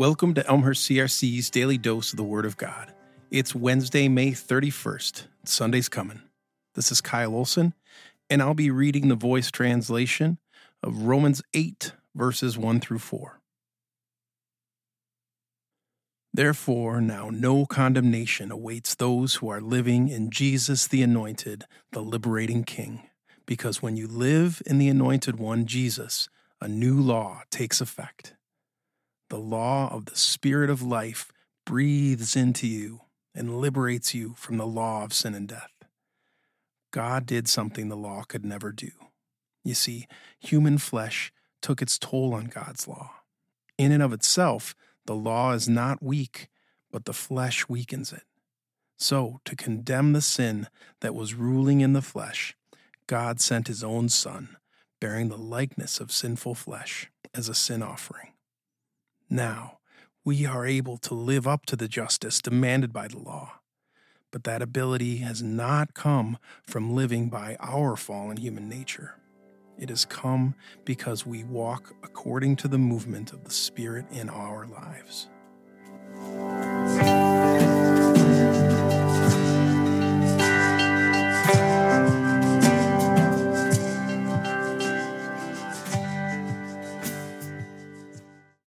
Welcome to Elmhurst CRC's daily dose of the Word of God. It's Wednesday, May 31st. Sunday's coming. This is Kyle Olson, and I'll be reading the voice translation of Romans 8, verses 1 through 4. Therefore, now no condemnation awaits those who are living in Jesus the Anointed, the liberating King. Because when you live in the Anointed One, Jesus, a new law takes effect. The law of the Spirit of life breathes into you and liberates you from the law of sin and death. God did something the law could never do. You see, human flesh took its toll on God's law. In and of itself, the law is not weak, but the flesh weakens it. So, to condemn the sin that was ruling in the flesh, God sent his own Son, bearing the likeness of sinful flesh, as a sin offering. Now, we are able to live up to the justice demanded by the law. But that ability has not come from living by our fallen human nature. It has come because we walk according to the movement of the Spirit in our lives.